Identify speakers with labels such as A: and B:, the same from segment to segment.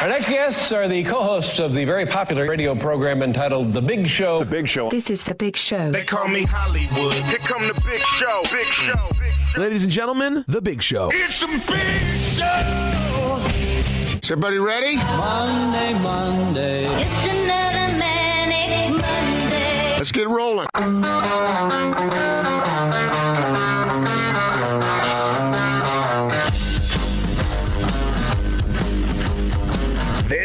A: Our next guests are the co-hosts of the very popular radio program entitled The Big Show.
B: The Big Show.
C: This is The Big Show.
D: They call me Hollywood. Here come the big show. Big show. Big show.
E: Ladies and gentlemen, The Big Show.
D: It's a big show.
B: Is everybody ready?
F: Monday, Monday.
G: Just another manic Monday.
B: Let's get rolling.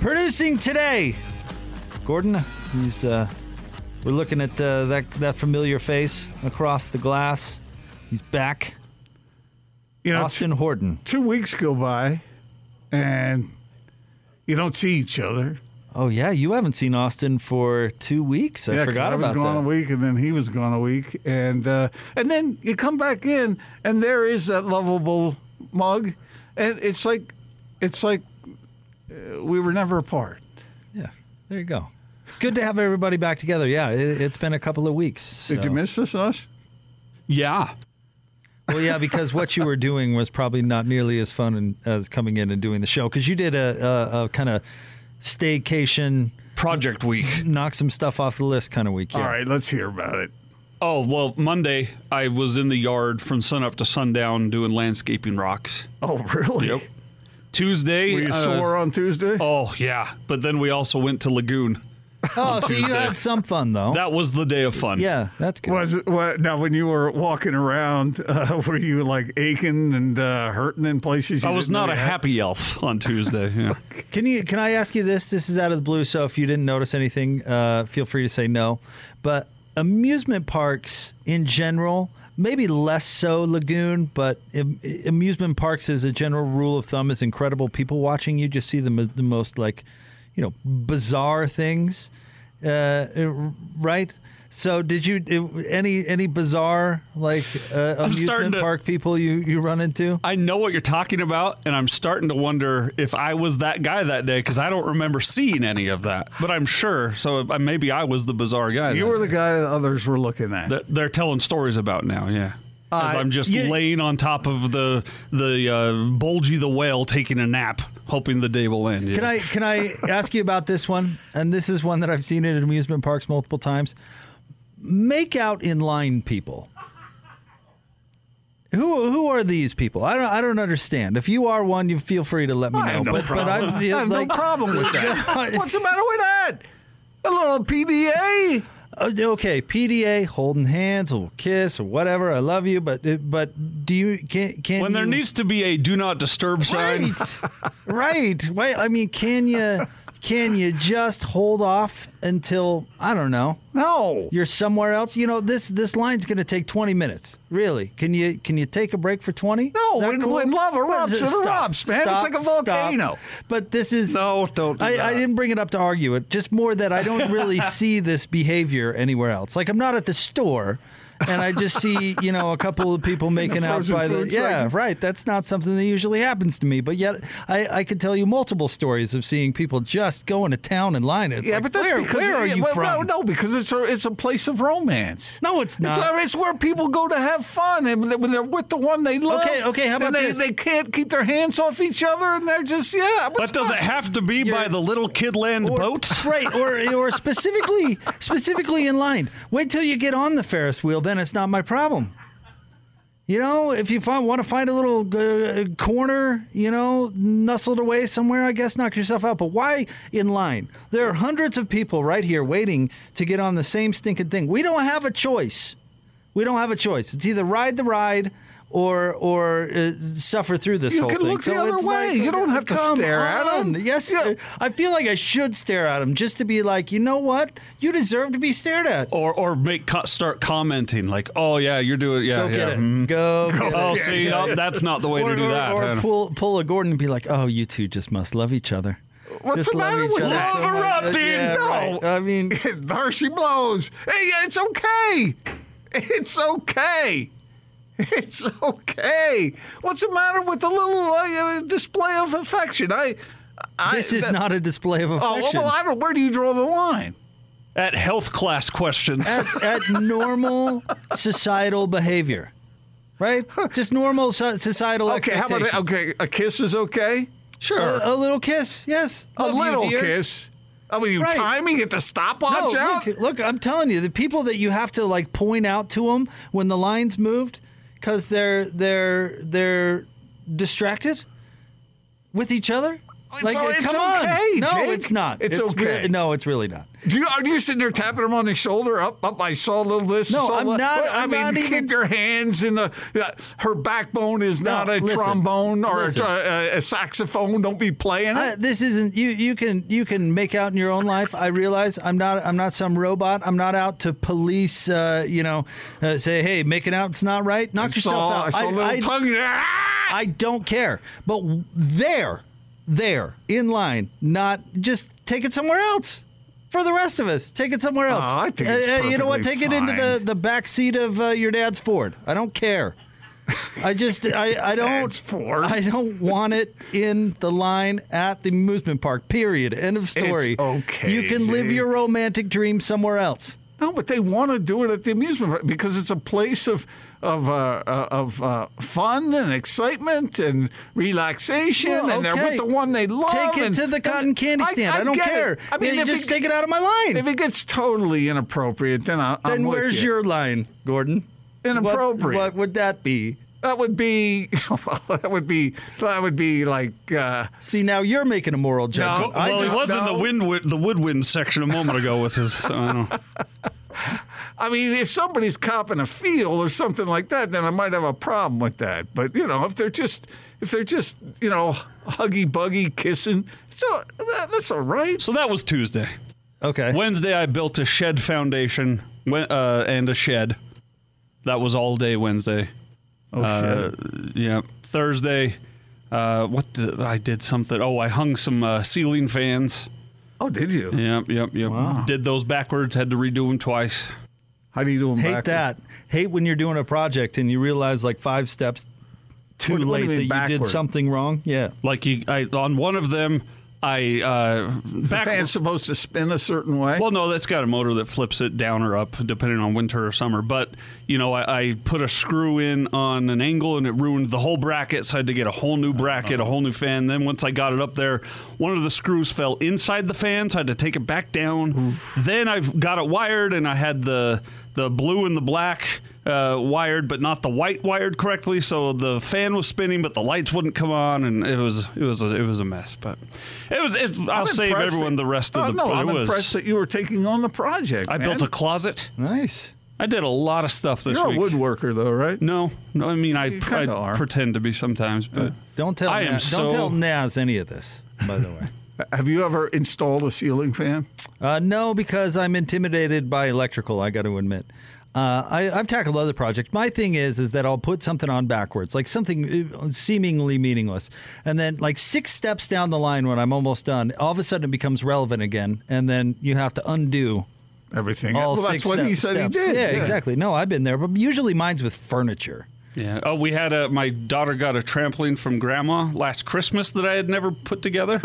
H: Producing today, Gordon. He's uh, we're looking at uh, that that familiar face across the glass. He's back.
I: You know,
H: Austin Horton.
I: two weeks go by, and you don't see each other.
H: Oh yeah, you haven't seen Austin for two weeks. I
I: Yeah,
H: forgot
I: I was
H: about
I: gone
H: that.
I: a week, and then he was gone a week, and uh, and then you come back in, and there is that lovable mug, and it's like, it's like Uh, we were never apart.
H: Yeah, there you go. It's good to have everybody back together. Yeah, it, it's been a couple of weeks.
I: Did you miss us, us?
J: Yeah.
H: Well, yeah, because what you were doing was probably not nearly as fun and, as coming in and doing the show. Because you did a, a, a kind of staycation,
J: Project week.
H: knock some stuff off the list kind of week. Yeah.
I: All right, let's hear about it.
J: Oh, well, Monday I was in the yard from sunup to sundown doing landscaping rocks.
I: Oh, really?
J: Yep. Tuesday.
I: Were you
J: uh,
I: sore on Tuesday?
J: Oh, yeah. But then we also went to Lagoon.
H: Oh, so you had some fun though.
J: That was the day of fun.
H: yeah, that's good.
I: Was it what? Now, when you were walking around, uh, were you like aching and uh, hurting in places? You
J: I was
I: didn't know
J: not a
I: you had?
J: happy elf on Tuesday. Yeah.
H: Can you? Can I ask you this? This is out of the blue, so if you didn't notice anything, uh, feel free to say no. But amusement parks in general, maybe less so Lagoon, but amusement parks as a general rule of thumb is incredible. People watching you just see the, the most like, you know, bizarre things, uh, right? So, did you any any bizarre like uh,
J: I'm
H: amusement
J: to-
H: park people you you run into?
J: I know what you're talking about, and I'm starting to wonder if I was that guy that day because I don't remember seeing any of that. But I'm sure, so uh, maybe I was the bizarre guy.
I: You were the
J: day.
I: guy that others were looking at.
J: that they're telling stories about now. Yeah. As
H: Uh,
J: I'm just
H: you-
J: laying on top of the the uh, Bulgy the whale taking a nap, hoping the day will end.
H: Can
J: Yeah.
H: I can I ask you about this one? And this is one that I've seen at amusement parks multiple times. Make out in line people. Who who are these people? I don't I don't understand. If you are one, you feel free to let me know.
I: I have no
H: but but I feel
I: I have
H: like
I: no problem with that. What's the matter with that? A little PDA.
H: Uh, okay, PDA, holding hands or kiss or whatever. I love you, but but do you can can
J: when there needs to be a do not disturb sign.
H: Right. right. Wait, I mean, can you can you just hold off until I don't know?
I: No.
H: You're somewhere else. You know, this this line's going to take 20 minutes. Really? Can you can you take a break for 20?
I: No, when-
H: cool?
I: when love erupts, it
H: Stop,
I: erupts, man. It's like a volcano. stop.
H: But this is
J: No, don't. Do
H: I. I didn't bring it up to argue it. Just more that I don't really see this behavior anywhere else. Like I'm not at the store, and I just see you know a couple of people making out by the yeah
I: section.
H: right. That's not something that usually happens to me. But yet I, I could tell you multiple stories of seeing people just going to town in line. It's
I: yeah,
H: like,
I: but that's
H: where,
I: because
H: where are you
I: well,
H: from?
I: No, no, because it's a it's a place of romance.
H: No, it's
I: It's,
H: not.
I: it's where people go to have fun, and when they're with the one they love.
H: Okay, okay, how about
I: they,
H: this?
I: They can't keep their hands off each other, and they're just yeah.
J: But does it have to be by the little kidland boats?
H: right, or or specifically specifically in line. Wait till you get on the Ferris wheel, then it's not my problem. You know, if you find, want to find a little uh, corner, you know, nestled away somewhere, I guess knock yourself out. But why in line? There are hundreds of people right here waiting to get on the same stinking thing. We don't have a choice. We don't have a choice. It's either ride the ride or or uh, suffer through this
I: You
H: whole
I: can
H: thing.
I: look the other
H: it's
I: way. You don't have to
H: come
I: stare at
H: on.
I: 'em.
H: Yes,
I: Yeah.
H: I feel like I should stare at him just to be like, you know what? You deserve to be stared at.
J: Or or make start commenting like, oh yeah, you're doing yeah
H: Go
J: yeah.
H: get it.
J: mhm.
H: Go. get
J: Oh,
H: it.
J: see, no, that's not the way
H: or,
J: to do
H: or-
J: that.
H: Or, pull pull a Gordon and be like, oh, you two just must love each other.
I: What's
H: Just
I: the
H: love
I: matter with
H: other
I: that?
H: so
J: Love
H: much.
J: erupting.
H: Yeah,
I: No.
H: right. I mean,
I: Darcy blows. Hey, it's okay. It's okay. It's okay. What's the matter with the little uh, display of affection? I. I
H: this is
I: that-
H: not a display of affection.
I: Oh well, I don't. Where do you draw the line?
J: At health class questions.
H: at, at normal societal behavior, right? Just normal so- societal
I: Okay, how about
H: expectations.
I: okay? A kiss is okay.
J: sure.
H: A, a little kiss, yes.
I: A
H: Love you,
I: little
H: dear.
I: kiss. I mean, you
H: Right.
I: timing at the stopwatch
H: No,
I: out.
H: look, look, I'm telling you, the people that you have to like point out to them when the lines moved, because they're they're they're distracted with each other.
I: It's
H: like,
I: it's
H: come on,
I: okay,
H: no,
I: Jake.
H: it's not.
I: It's okay.
H: re- no, it's really not.
I: Do you are you sitting there tapping him on the shoulder? Up, up. I saw a little this.
H: No, I'm not-
I: Well, I
H: I'm
I: mean,
H: not
I: keep
H: even-
I: your hands in the. yeah, her backbone is
H: No,
I: not a
H: listen,
I: trombone or a, a, a saxophone. Don't be playing it.
H: Uh, this isn't you. You can you can make out in your own life. I realize I'm not I'm not some robot. I'm not out to police. Uh, you know, uh, say hey, making out it's not right. Knock
I: I
H: yourself
I: saw,
H: out.
I: I saw a little
H: I,
I: tongue.
H: I don't care. But there, there in line, not just take it somewhere else. For the rest of us, take it somewhere else.
I: Oh, I think it's
H: Uh, uh, you know what? Take
I: perfectly
H: it into the, the back seat of uh, your dad's Ford. I don't care. I just I, I don't
I: Ford.
H: I don't want it in the line at the amusement park. Period. End of story.
I: okay,
H: You can live your romantic dream somewhere else.
I: No, but they want to do it at the amusement park because it's a place of of uh, uh, of uh, fun and excitement and relaxation,
H: Well,
I: and they're with the one they love.
H: Take it
I: and-
H: to the cotton candy stand. I, don't care.
I: It. I mean,
H: just
I: it,
H: take it out of my line.
I: If it gets totally inappropriate, then I, I'm
H: then
I: with
H: where's
I: you.
H: your line, Gordon?
I: Inappropriate.
H: What, what would that be?
I: That would be. that would be. That would be like. Uh,
H: See, now you're making a moral judgment.
I: No,
H: I
J: well,
H: just,
J: he was in the wind, the woodwind section a moment ago with his. I don't know.
I: I mean, if somebody's copping a feel or something like that, then I might have a problem with that. But you know, if they're just if they're just you know huggy buggy kissing, so that's all right.
J: So that was Tuesday.
H: okay.
J: Wednesday, I built a shed foundation uh, and a shed. That was all day Wednesday.
I: Oh
J: Uh, yeah. Thursday, uh, what did, I did something. Oh, I hung some uh, ceiling fans.
I: Oh, did you?
J: Yep, yep, yep. Did those backwards. Had to redo them twice.
I: How do you do them
H: Hate
I: back?
H: that. Hate when you're doing a project and you realize like five steps too
I: What do you
H: late
I: mean
H: that you did something wrong. Yeah.
J: Like you, I on one of them, I uh,
I: Is the
J: back-
I: fan's supposed to spin a certain way?
J: Well, no, that's got a motor that flips it down or up depending on winter or summer. But you know, I, I put a screw in on an angle and it ruined the whole bracket. So I had to get a whole new bracket, a whole new fan. Then once I got it up there, one of the screws fell inside the fan, so I had to take it back down. Then I got it wired, and I had the the blue and the black uh, wired, but not the white wired correctly. So the fan was spinning, but the lights wouldn't come on, and it was it was a, it was a mess. But it was. It, I'll
I: I'm
J: save everyone
I: that-
J: the rest of
I: Oh,
J: the.
I: No, I'm
J: was,
I: impressed that you were taking on the project.
J: I
I: man.
J: built a closet.
H: Nice.
J: I did a lot of stuff this
I: You're
J: week.
I: a woodworker, though, right?
J: No, no. I mean, I, I pretend to be sometimes, but
H: Don't tell
J: I am so-
H: don't tell Naz any of this, by the way.
I: Have you ever installed a ceiling fan?
H: Uh, no, because I'm intimidated by electrical. I got to admit. Uh, I, I've tackled other projects. My thing is, is that I'll put something on backwards, like something uh, seemingly meaningless, and then like six steps down the line, when I'm almost done, all of a sudden it becomes relevant again, and then you have to undo
I: Everything.
H: all
I: well,
H: six
I: that's what he said
H: steps.
I: he did.
H: Yeah, exactly. No, I've been there, but usually mine's with furniture.
J: Yeah. Oh, we had a. My daughter got a trampoline from grandma last Christmas that I had never put together,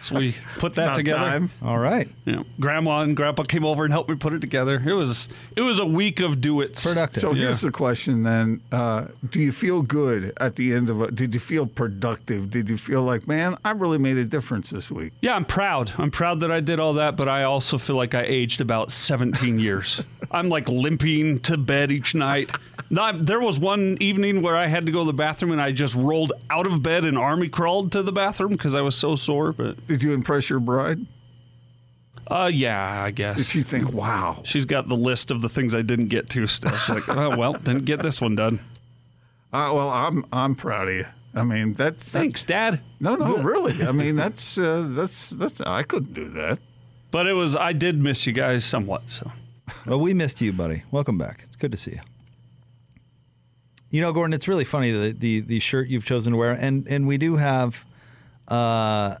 J: so we put that together.
I: time.
H: All right,
J: You know, grandma and grandpa came over and helped me put it together. It was it was a week of do it.
H: productive.
I: So here's the question then. Uh, do you feel good at the end of it? Did you feel productive? Did you feel like, man, I really made a difference this week?
J: Yeah, I'm proud. I'm proud that I did all that, but I also feel like I aged about 17 years. I'm like limping to bed each night. Not, there was one evening where I had to go to the bathroom and I just rolled out of bed and army crawled to the bathroom because I was so sore. But
I: Did you impress your bride?
J: uh, yeah, I
I: Did
J: guess
I: she think, wow?
J: she's got the list of the things I didn't get to. Still, she's like, oh well, didn't get this one done.
I: Uh, well, I'm I'm proud of you. I mean, that, that
J: Thanks, Dad.
I: No, no, really. I mean, that's uh, that's that's. I couldn't do that.
J: But it was I did miss you guys somewhat. So
H: Well, we missed you, buddy. Welcome back. It's good to see you. You know, Gordon, it's really funny the the, the shirt you've chosen to wear, and and we do have, uh,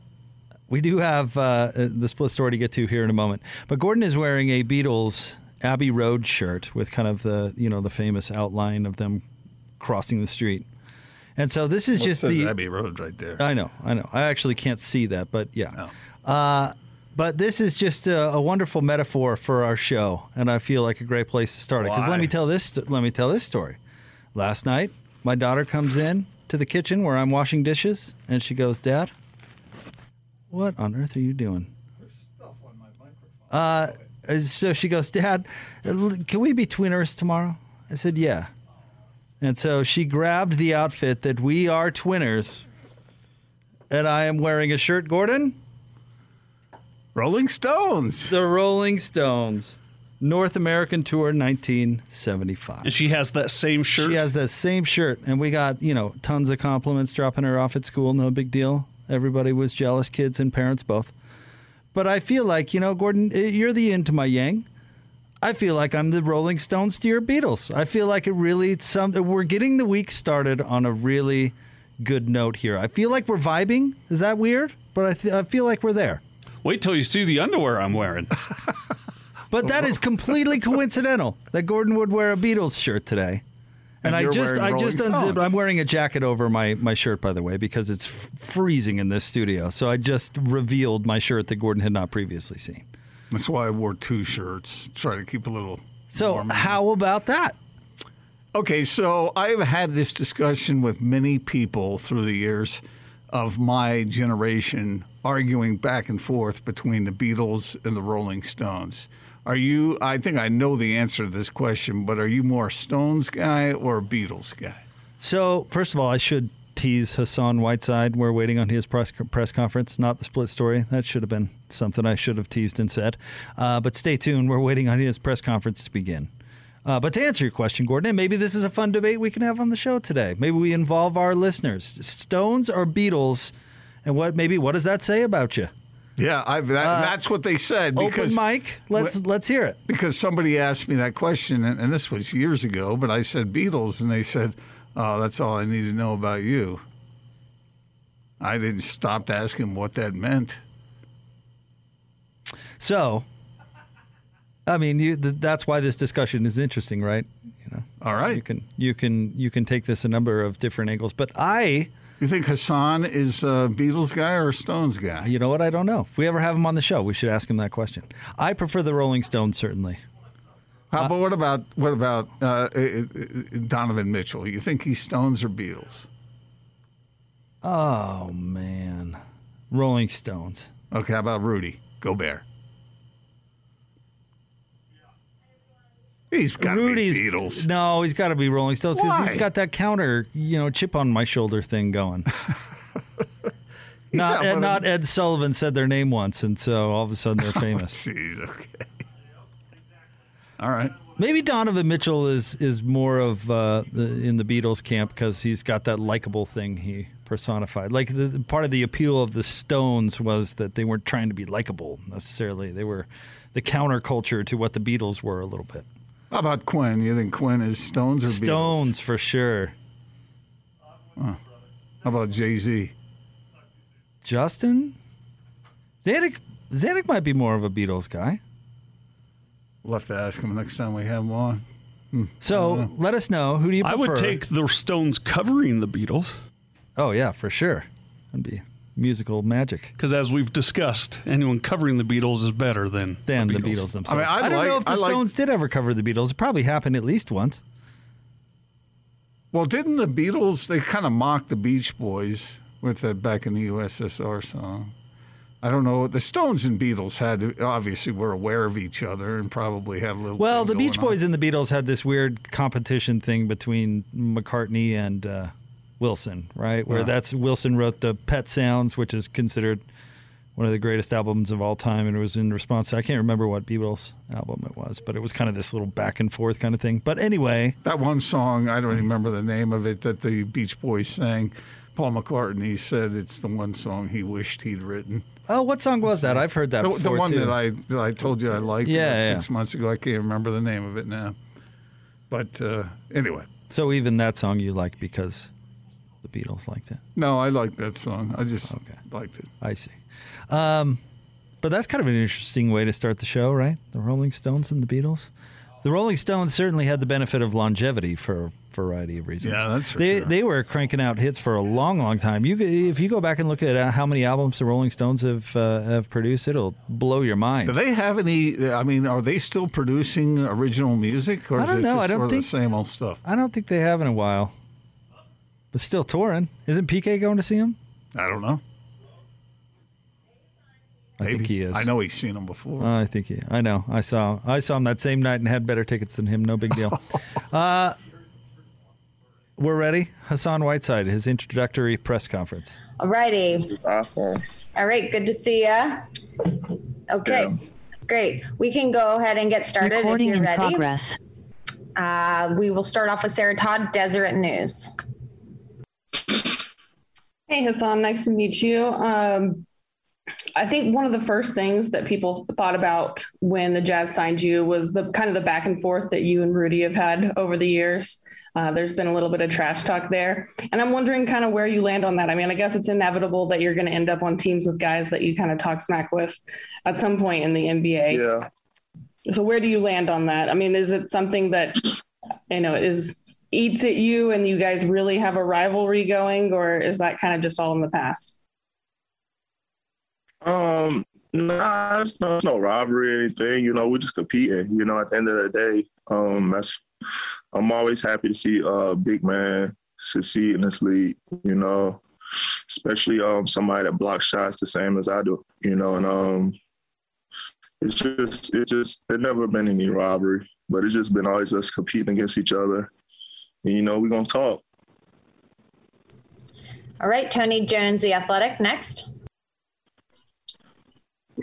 H: we do have uh, the split story to get to here in a moment. But Gordon is wearing a Beatles Abbey Road shirt with kind of the you know the famous outline of them crossing the street. And so this is
I: Well,
H: just the
I: Abbey Road right there.
H: I know, I know. I actually can't see that, but yeah. Uh, but this is just a, a wonderful metaphor for our show, and I feel like a great place to start it. Because let me tell this. Let me tell this story. Last night, my daughter comes in to the kitchen where I'm washing dishes, and she goes, "Dad, what on earth are you doing?" Uh, so she goes, Dad, can we be twinners tomorrow? I said, Yeah. And so she grabbed the outfit that we are twinners, and I am wearing a shirt, Gordon.
I: Rolling Stones.
H: The Rolling Stones, North American Tour 1975.
J: And she has that same shirt.
H: She has that same shirt, and we got you know tons of compliments dropping her off at school. No big deal. Everybody was jealous, kids and parents both. But I feel like you know, Gordon, eh, you're the yin to my yang. I feel like I'm the Rolling Stones to your Beatles. I feel like it really some we're getting the week started on a really good note here. I feel like we're vibing. Is that weird? But I, th- I feel like we're there.
J: Wait till you see the underwear I'm wearing.
H: But that is completely coincidental that Gordon would wear a Beatles shirt today. And,
I: And
H: I just I just unzipped. I'm wearing a jacket over my my shirt by the way because it's f- freezing in this studio. So I just revealed my shirt that Gordon had not previously seen.
I: That's why I wore two shirts. Try to keep a little.
H: So
I: warm.
H: how about that?
I: Okay, so I've had this discussion with many people through the years of my generation arguing back and forth between the Beatles and the Rolling Stones. Are you, I think I know the answer to this question, but are you more Stones guy or Beatles guy?
H: So first of all, I should tease Hassan Whiteside. We're waiting on his press press conference, not the split story. That should have been something I should have teased and said. Uh, but stay tuned. We're waiting on his press conference to begin. Uh, but to answer your question, Gordon, and maybe this is a fun debate we can have on the show today. Maybe we involve our listeners: Stones or Beatles, and what maybe what does that say about you?
I: Yeah, I've, that, uh, that's what they said. Because,
H: Open mic. Let's let's hear it.
I: Because somebody asked me that question, and, and this was years ago, but I said Beatles, and they said, oh, that's all I need to know about you. I didn't stop to ask him what that meant.
H: So, I mean, you, th- that's why this discussion is interesting, right? You know,
I: All right.
H: you can you can you can take this a number of different angles, but I,
I: You think Hassan is a Beatles guy or a Stones guy?
H: you know what, I don't know. If we ever have him on the show, we should ask him that question. I prefer the Rolling Stones, certainly.
I: How, but what about what about uh, uh, uh, Donovan Mitchell? You think he's Stones or Beatles?
H: Oh man, Rolling Stones.
I: Okay, how about Rudy Gobert? He's got
H: Rudy's
I: to be Beatles.
H: No, he's got to be Rolling Stones because
I: Why?
H: he's got that counter, you know, chip on my shoulder thing going. Not
I: Yeah,
H: Ed, not Ed Sullivan said their name once, and so all of a sudden they're famous.
I: Jeez, okay. All right.
H: Maybe Donovan Mitchell is is more of uh, the, in the Beatles camp because he's got that likable thing he personified. Like the, the part of the appeal of the Stones was that they weren't trying to be likable necessarily. They were the counterculture to what the Beatles were a little bit.
I: How about Quin? You think Quin is Stones or Beatles?
H: Stones for sure.
I: How about Jay Z?
H: Justin, Zanik, Zanik might be more of a Beatles guy.
I: We'll have to ask him next time we have him on. Hmm.
H: So let us know who do you
J: I would take the Stones covering the Beatles
H: Oh yeah, for sure. That'd be musical magic.
J: because, as we've discussed, anyone covering the Beatles is better than
H: than the Beatles, themselves.
I: I mean, I
H: don't
I: like-
H: know if the
I: I like-
H: Stones did ever cover the Beatles. It probably happened at least once.
I: Well, didn't the Beatles? They kind of mocked the Beach Boys with that "Back in the USSR" song. I don't know. The Stones and Beatles had obviously were aware of each other and probably had a little.
H: Well,
I: thing
H: the Beach
I: going on.
H: Boys and the Beatles had this weird competition thing between McCartney and uh, Wilson, right? Where that's Wilson wrote the Pet Sounds, which is considered one of the greatest albums of all time, and it was in response. to I can't remember what Beatles album it was, but it was kind of this little back and forth kind of thing. But anyway,
I: That one song, I don't remember the name of it, that the Beach Boys sang. Paul McCartney said it's the one song he wished he'd written.
H: oh, what song was that? I've heard that
I: The,
H: before
I: the one
H: too.
I: that I that I told you I liked
H: Yeah, yeah.
I: six months ago. I can't remember the name of it now. But uh, anyway,
H: So even that song you like because The Beatles liked it.
I: No, I like that song. I just liked it.
H: I see. Um, but that's kind of an interesting way to start the show, right? The Rolling Stones and the Beatles. The Rolling Stones certainly had the benefit of longevity for a variety of reasons.
I: Yeah, that's
H: they
I: sure.
H: they were cranking out hits for a long, long time. You if you go back and look at uh, how many albums the Rolling Stones have uh, have produced, it'll blow your mind.
I: Do they have any? I mean, are they still producing original music, or
H: I don't
I: it
H: know.
I: just
H: I don't think-
I: the same old stuff?
H: I don't think they have in a while, but still touring. Isn't PK going to see him?
I: I don't know.
H: I think he is.
I: I know he's seen him before.
H: Uh, I think he. I know. I saw. I saw him that same night and had better tickets than him. No big deal. uh, we're ready. Hassan Whiteside, his introductory press conference.
C: Alrighty.
B: Awesome.
C: All right. Good to see ya. Okay. Great. We can go ahead and get started
K: Recording
C: if you're
K: in
C: ready.
K: progress.
C: Uh, we will start off with Sarah Todd, Deseret News.
L: Hey Hassan, nice to meet you. Um, I think one of the first things that people thought about when the Jazz signed you was the kind of the back and forth that you and Rudy have had over the years. Uh, there's been a little bit of trash talk there, and I'm wondering kind of where you land on that. I mean, I guess it's inevitable that you're going to end up on teams with guys that you kind of talk smack with at some point in the NBA.
B: Yeah.
L: So where do you land on that? I mean, is it something that you know is eats at you and you guys really have a rivalry going, or is that kind of just all in the past?
B: Um, nah, no, it's no robbery or anything. You know, we're just competing. You know, at the end of the day, um, that's I'm always happy to see a big man succeed in this league. You know, especially um somebody that blocks shots the same as I do. You know, and um, it's just it just there's never been any robbery, but it's just been always us competing against each other. And you know, we're gonna talk.
C: All right. Tony Jones, The Athletic, next.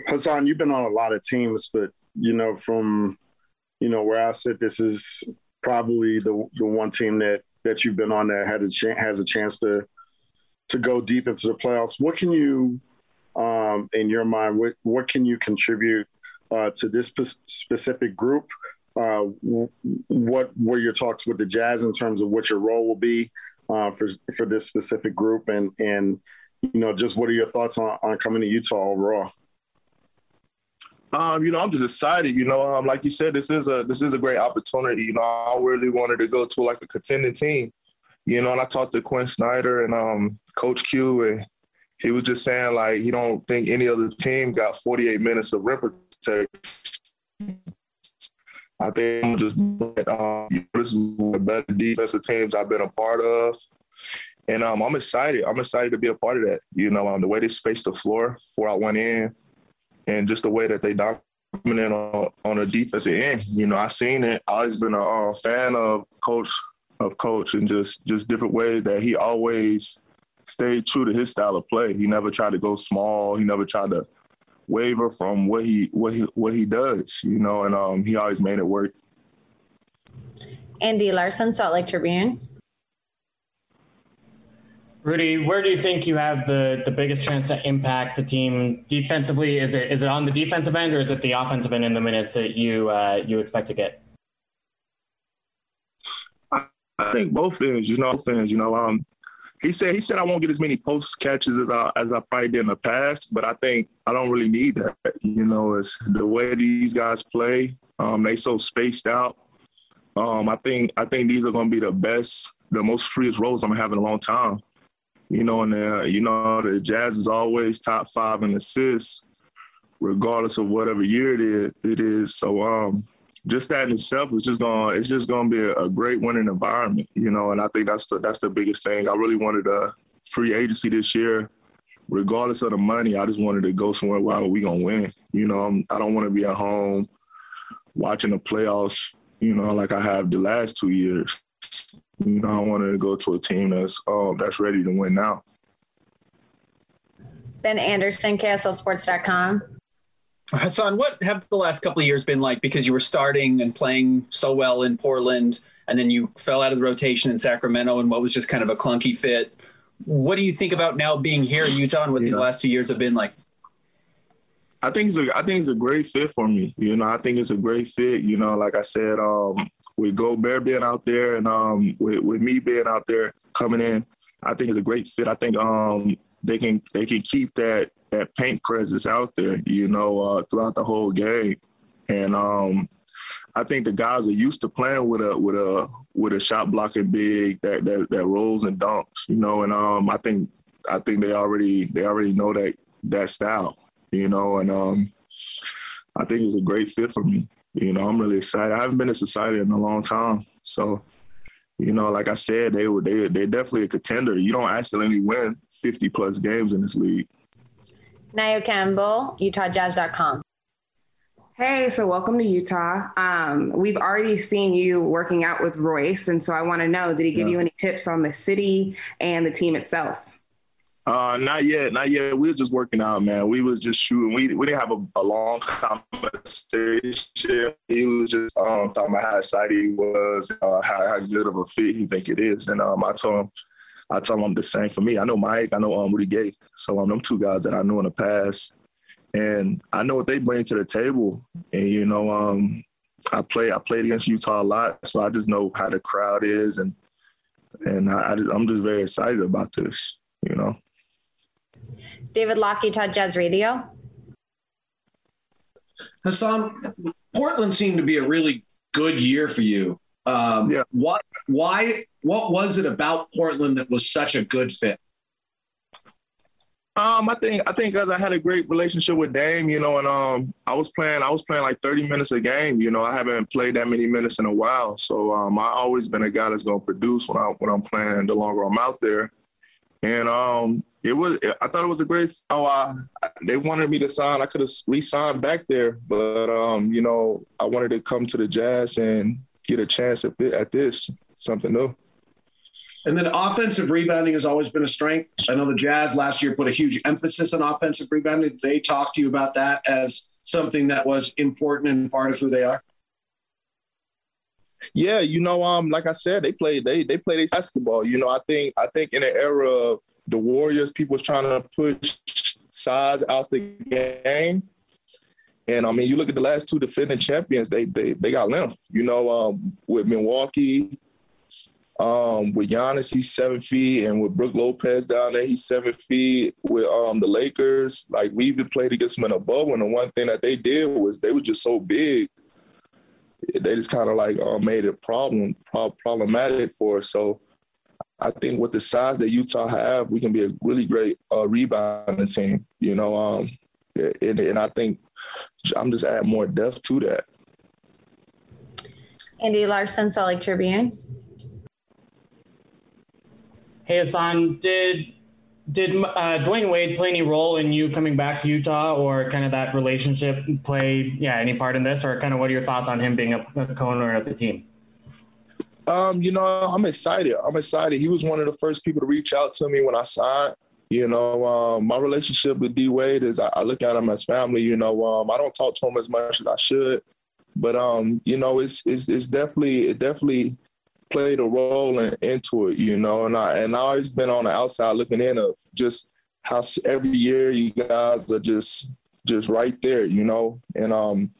M: Hassan, you've been on a lot of teams, but you know, from you know where I sit, this is probably the the one team that that you've been on that had a chance has a chance to to go deep into the playoffs. What can you, um, in your mind, what what can you contribute uh, to this spe- specific group? Uh, what were your talks with the Jazz in terms of what your role will be uh, for for this specific group, and and you know, just what are your thoughts on, on coming to Utah overall?
B: Um, you know, I'm just excited. You know, um, like you said, this is a this is a great opportunity. You know, I really wanted to go to like a contending team. You know, and I talked to Quin Snyder and um, Coach Q, and he was just saying like he don't think any other team got 48 minutes of rim protection. I think I'm just um, this is one of the better defensive teams I've been a part of, and um, I'm excited. I'm excited to be a part of that. You know, um, the way they spaced the floor, four out, one in and just the way that they dominate on on the defensive end. You know, I seen it. I always been a uh, fan of coach of coach and just just different ways that he always stayed true to his style of play. He never tried to go small. He never tried to waver from what he what he what he does. You know, and um, he always made it work.
C: Andy Larsen, Salt Lake Tribune.
N: Rudy, where do you think you have the, the biggest chance to impact the team defensively? Is it is it on the defensive end or is it the offensive end in the minutes that you uh, you expect to get?
B: I think both ends, you know, both ends, you know. Um, he said he said I won't get as many post catches as I as I probably did in the past, but I think I don't really need that. You know, it's the way these guys play. Um, they so spaced out. Um, I think I think these are going to be the best, the most freest roles I'm gonna have in a long time. You know, and uh, you know the Jazz is always top five in assists, regardless of whatever year it is. It is so. Um, just that in itself is just gonna it's just to be a, a great winning environment you know and i think that's the that's the biggest thing. I really wanted a free agency this year. Regardless of the money i just wanted to go somewhere where we gonna win you know I'm, i don't want to be at home watching the playoffs you know like i have the last two years. You know i wanted to go to a team that's um that's ready to win now.
C: Ben Anderson, KSLSports.com.
O: Hassan, what have the last couple of years been like? Because you were starting and playing so well in Portland, and then you fell out of the rotation in Sacramento, and what was just kind of a clunky fit. What do you think about now being here in Utah and what these last two years have been like?
B: I think it's a I think it's a great fit for me. You know, I think it's a great fit. You know, like I said, um, with Gobert being out there and um, with, with me being out there coming in, I think it's a great fit. I think um, they can they can keep that that paint presence out there, you know, uh, throughout the whole game. And um, I think the guys are used to playing with a with a with a shot blocking big that that, that rolls and dunks, you know. And um, I think I think they already they already know that that style, you know. And um, I think it's a great fit for me. You know, I'm really excited. I haven't been to society in a long time, so you know, like I said, they were they they definitely a contender. You don't accidentally win 50 plus games in this league.
C: Nayo Campbell, UtahJazz.com.
K: Hey, so welcome to Utah. Um, we've already seen you working out with Royce, and so I want to know: Did he give
B: Yeah.
K: you any tips on the city and the team itself?
B: Uh, not yet, not yet. We were just working out, man. We was just shooting. We we didn't have a, a long conversation. He was just um, talking about how excited he was, uh, how, how good of a fit he think it is, and um, I told him, I tell them the same for me. I know Mike, I know um, Rudy Gay, so um, them two guys that I knew in the past, and I know what they bring to the table. And you know, um, I play I played against Utah a lot, so I just know how the crowd is, and and I, I just, I'm just very excited about this. You know.
C: David Locke, Utah Jazz Radio.
P: Hassan, Portland seemed to be a really good year for you. Um, What? Why? What was it about Portland that was such a good fit?
B: Um, I think I think I had a great relationship with Dame, you know, and um, I was playing I was playing like 30 minutes a game. You know, I haven't played that many minutes in a while, so um, I always been a guy that's gonna produce when I when I'm playing. The longer I'm out there, and um, it was I thought it was a great. Oh, I, they wanted me to sign. I could have re-signed back there, but um, you know, I wanted to come to the Jazz and get a chance at, at this something new.
P: And then offensive rebounding has always been a strength. I know the Jazz last year put a huge emphasis on offensive rebounding. They talked to you about that as something that was important and part of who they are?
B: Yeah, you know, um, like I said, they play they they play this basketball. You know, I think I think in the era of the Warriors, people was trying to push size out the game. And I mean, you look at the last two defending champions, they they they got length. You know, um, with Milwaukee, um, with Giannis, he's seven feet, and with Brook Lopez down there, he's seven feet. With um the Lakers, like we even played against them in a bubble, and the one thing that they did was they were just so big they just kind of like uh, made it problem pro- problematic for us. So I think with the size that Utah have, we can be a really great uh, rebounding team. You know, um, and, and I think I'm just adding more depth to that.
C: Andy Larsen, Salt Lake Tribune.
N: Hey Hassan, did did uh, Dwyane Wade play any role in you coming back to Utah, or kind of that relationship play? Yeah, any part in this, or kind of what are your thoughts on him being a, a co-owner of the team?
B: Um, you know, I'm excited. I'm excited. He was one of the first people to reach out to me when I signed. You know, um, my relationship with D Wade is I, I look at him as family. You know, um, I don't talk to him as much as I should, but um, you know, it's it's it's definitely it definitely played a role in, into it. You know, and I and I always been on the outside looking in of just how every year you guys are just just right there. You know, and um,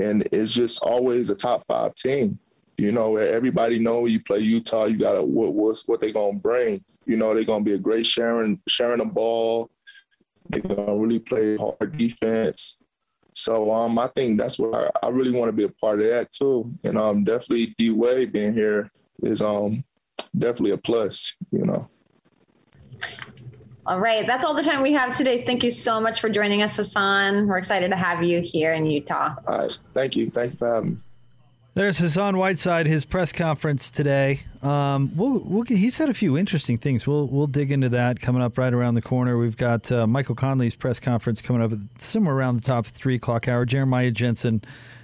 B: and it's just always a top five team. You know, everybody know you play Utah. You got to what what's what they gonna bring. You know, they're gonna be a great sharing sharing the ball. They're gonna really play hard defense. So um, I think that's what I, I really want to be a part of that too. And um, definitely D Wade being here is um definitely a plus. You know.
C: All right, that's all the time we have today. Thank you so much for joining us, Hassan. We're excited to have you here in Utah.
B: All right, thank you, thank you for having me.
H: There's Hassan Whiteside, his press conference today. Um, we'll, we'll, he said a few interesting things. We'll we'll dig into that coming up right around the corner. We've got uh, Michael Conley's press conference coming up somewhere around the top three o'clock hour. Jeremiah Jensen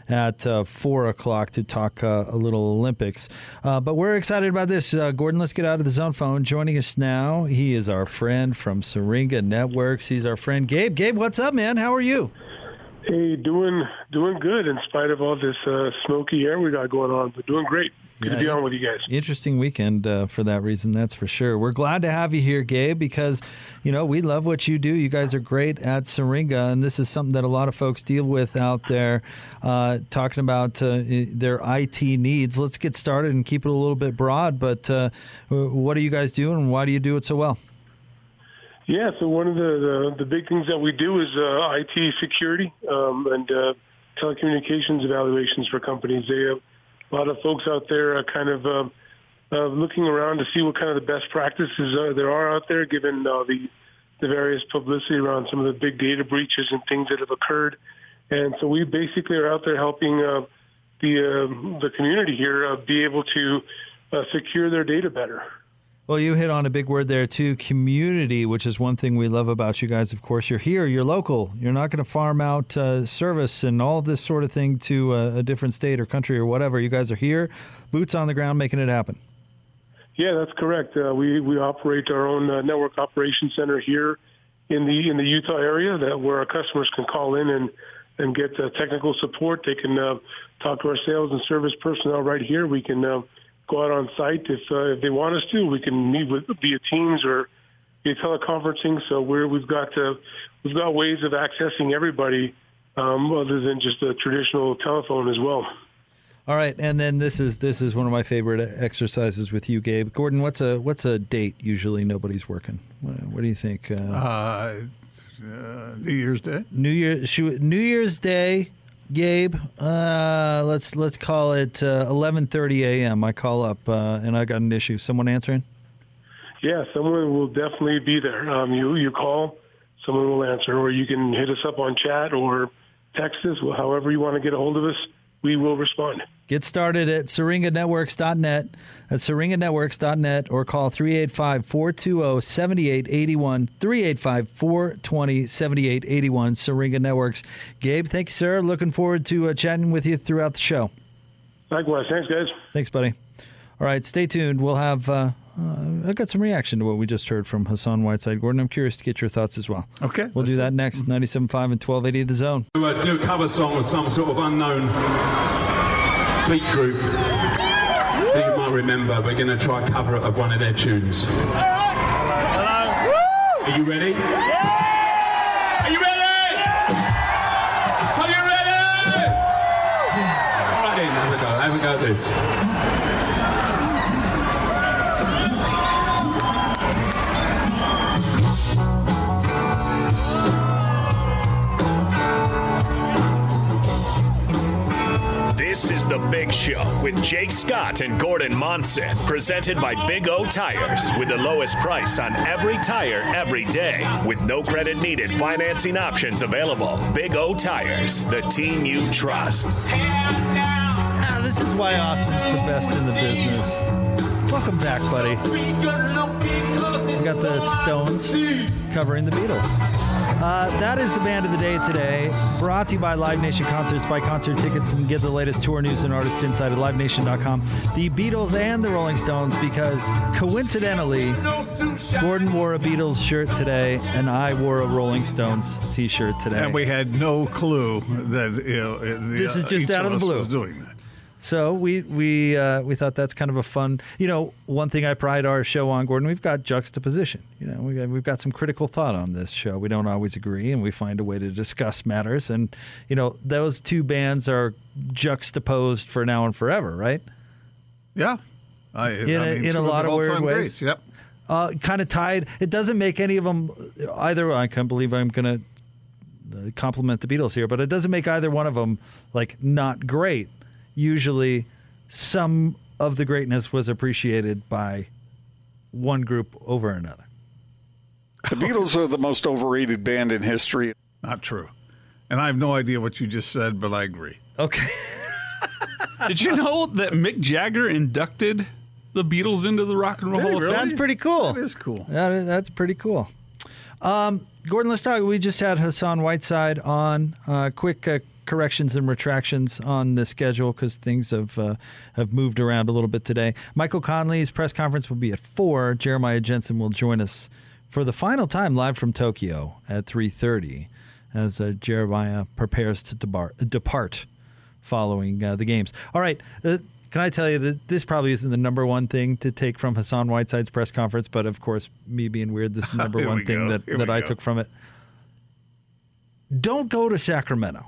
H: at uh, four o'clock to talk uh, a little Olympics. Uh, but we're excited about this. Uh, Gordon, let's get out of the zone phone. Joining us now, he is our friend from Syringa Networks. He's our friend Gabe. Gabe, what's up, man? How are you?
Q: Hey, doing doing good in spite of all this uh, smoky air we got going on, but doing great. Good to be on with you guys.
H: Interesting weekend uh, for that reason, that's for sure. We're glad to have you here, Gabe, because you know we love what you do. You guys are great at Syringa, and this is something that a lot of folks deal with out there. Uh, talking about uh, their IT needs. Let's get started and keep it a little bit broad. But uh, what do you guys do, and why do you do it so well?
Q: Yeah, so one of the, the, the big things that we do is uh, IT security um, and uh, telecommunications evaluations for companies. They have a lot of folks out there uh, kind of uh, uh, looking around to see what kind of the best practices uh, there are out there, given uh, the the various publicity around some of the big data breaches and things that have occurred. And so we basically are out there helping uh, the uh, the community here uh, be able to uh, secure their data better.
H: Well, you hit on a big word there too, community, which is one thing we love about you guys. Of course, you're here, you're local. You're not going to farm out uh, service and all this sort of thing to a, a different state or country or whatever. You guys are here, boots on the ground, making it happen.
Q: Yeah, that's correct. Uh, we we operate our own uh, network operations center here in the in the Utah area, that where our customers can call in and and get uh, technical support. They can uh, talk to our sales and service personnel right here. We can uh, go out on site if uh, if they want us to. We can meet with via Teams or via teleconferencing. So we're we've got uh, we've got ways of accessing everybody um, other than just a traditional telephone as well.
H: All right, and then this is this is one of my favorite exercises with you, Gabe. Gordon, what's a what's a date usually nobody's working? What, what do you think? Uh,
I: Uh, uh, New Year's Day.
H: New Year, New Year's Day, Gabe. Uh, let's let's call it uh, 11:30 a.m. I call up uh, and I got an issue. Someone answering?
Q: Yeah, someone will definitely be there. Um, you you call, someone will answer, or you can hit us up on chat or text us. However you want to get a hold of us, we will respond.
H: Get started at syringanetworks.net. At syringanetworks.net or call 385 420 7881. 385 420 7881. Syringa Networks. Gabe, thank you, sir. Looking forward to uh, chatting with you throughout the show.
Q: Likewise. Thanks, guys.
H: Thanks, buddy. All right, stay tuned. We'll have. Uh, uh, I got some reaction to what we just heard from Hassan Whiteside. Gordon, I'm curious to get your thoughts as well.
I: Okay.
H: We'll do that next. 97.5 and 1280 The Zone.
R: to uh, do a cover song of some sort of unknown beat group that you might remember. We're going to try a cover of one of their tunes. Are you ready? Are you ready? Are you ready? All right then, have a go. Have a go at this.
S: Big Show with Jake Scott and Gordon Monson, presented by Big O Tires, with the lowest price on every tire every day, with no credit needed financing options available. Big O Tires, the team you trust.
H: This is why Austin's the best in the business. Welcome back, buddy. We got the Stones covering the Beatles. Uh, that is the band of the day today. Brought to you by Live Nation Concerts. Buy concert tickets and get the latest tour news and artist insight at livenation.com. The Beatles and the Rolling Stones, because coincidentally, Gordon wore a Beatles shirt today and I wore a Rolling Stones t shirt today.
I: And we had no clue that you know, the,
H: This is
I: uh,
H: just
I: each
H: out of the blue.
I: Was doing that.
H: So we we uh, we thought that's kind of a fun. You know, one thing I pride our show on, Gordon. We've got juxtaposition. You know, we got, we've got some critical thought on this show. We don't always agree, and we find a way to discuss matters. And you know, those two bands are juxtaposed for now and forever, right?
I: Yeah. I,
H: In,
I: I
H: a
I: mean,
H: in a lot
I: the
H: of weird ways.
I: greats, Yep.
H: Uh, kind of tied. It doesn't make any of them either. I can't believe I'm going to compliment the Beatles here, but it doesn't make either one of them like not great. Usually, some of the greatness was appreciated by one group over another.
T: The Beatles are the most overrated band in history.
I: Not true. And I have no idea what you just said, but I agree.
H: Okay.
J: Did you know that Mick Jagger inducted the Beatles into the Rock and Roll Hall of Fame?
H: That's pretty cool.
I: That is cool.
H: That is, that's pretty cool. Um, Gordon, let's talk. We just had Hassan Whiteside on. Uh, quick uh, corrections and retractions on the schedule because things have uh, have moved around a little bit today. Michael Conley's press conference will be at four. Jeremiah Jensen will join us for the final time live from Tokyo at three thirty. as uh, Jeremiah prepares to debar- depart following uh, the games. All right. Uh, can I tell you that this probably isn't the number one thing to take from Hassan Whiteside's press conference, but of course, me being weird, this is the number one thing
I: go.
H: that,
I: Here
H: that I
I: go.
H: took from it. Don't go to Sacramento.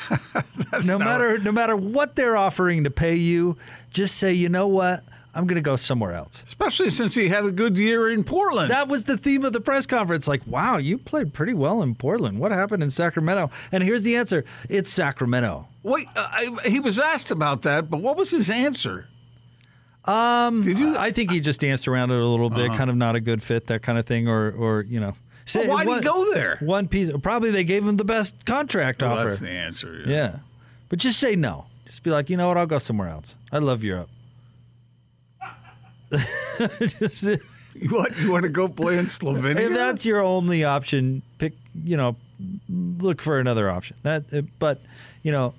H: no matter no matter what they're offering to pay you, just say, you know what? I'm going to go somewhere else.
I: Especially since he had a good year in Portland.
H: That was the theme of the press conference. Like, wow, you played pretty well in Portland. What happened in Sacramento? And here's the answer: It's Sacramento.
I: Wait, uh, I, he was asked about that, but what was his answer?
H: Um, Did you? I think he just danced around it a little bit,
I: Uh-huh.
H: kind of not a good fit, that kind of thing, or or you know.
I: Well, why'd he go there?
H: One piece. Probably they gave him the best contract
I: Well,
H: offer.
I: that's the answer.
H: Yeah. But just say no. Just be like, you know what? I'll go somewhere else. I love Europe. Just-
I: What you want to go play in Slovenia?
H: if that's your only option, pick. You know, look for another option. That, uh, but you know,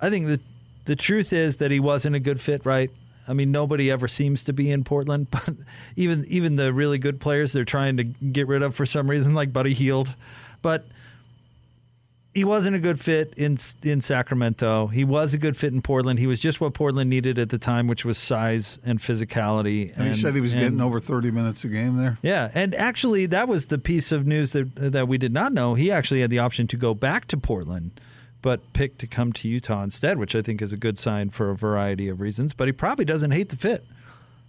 H: I think the the truth is that he wasn't a good fit, right? I mean, nobody ever seems to be in Portland, but even even the really good players they're trying to get rid of for some reason, like Buddy Hield, but he wasn't a good fit in in Sacramento. He was a good fit in Portland. He was just what Portland needed at the time, which was size and physicality.
I: And he said he was
H: and-
I: getting over 30 minutes a game there.
H: yeah, and actually, that was the piece of news that that we did not know. He actually had the option to go back to Portland, but picked to come to Utah instead, which I think is a good sign for a variety of reasons. But he probably doesn't hate the fit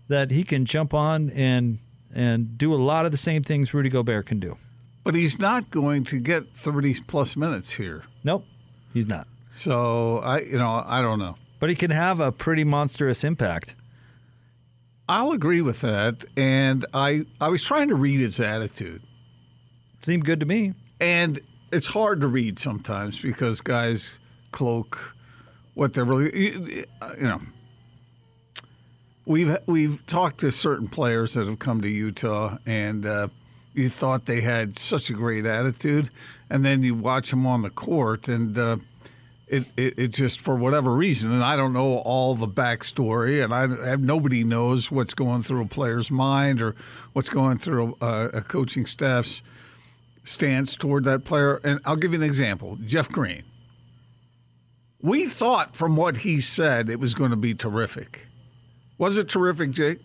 H: that he can jump on and and do a lot of the same things Rudy Gobert can do.
I: But he's not going to get 30 plus minutes here.
H: Nope, he's not.
I: So I, you know, I don't know.
H: But he can have a pretty monstrous impact.
I: I'll agree with that. And I, I was trying to read his attitude.
H: Seemed good to me.
I: And it's hard to read sometimes because guys cloak what they're really, you know. We've we've talked to certain players that have come to Utah, and uh, you thought they had such a great attitude, and then you watch them on the court, and uh, it, it it just for whatever reason, and I don't know all the backstory, and I have nobody knows what's going through a player's mind or what's going through a, a coaching staff's stance toward that player. And I'll give you an example: Jeff Green. We thought from what he said it was going to be terrific. Was it terrific, Jake?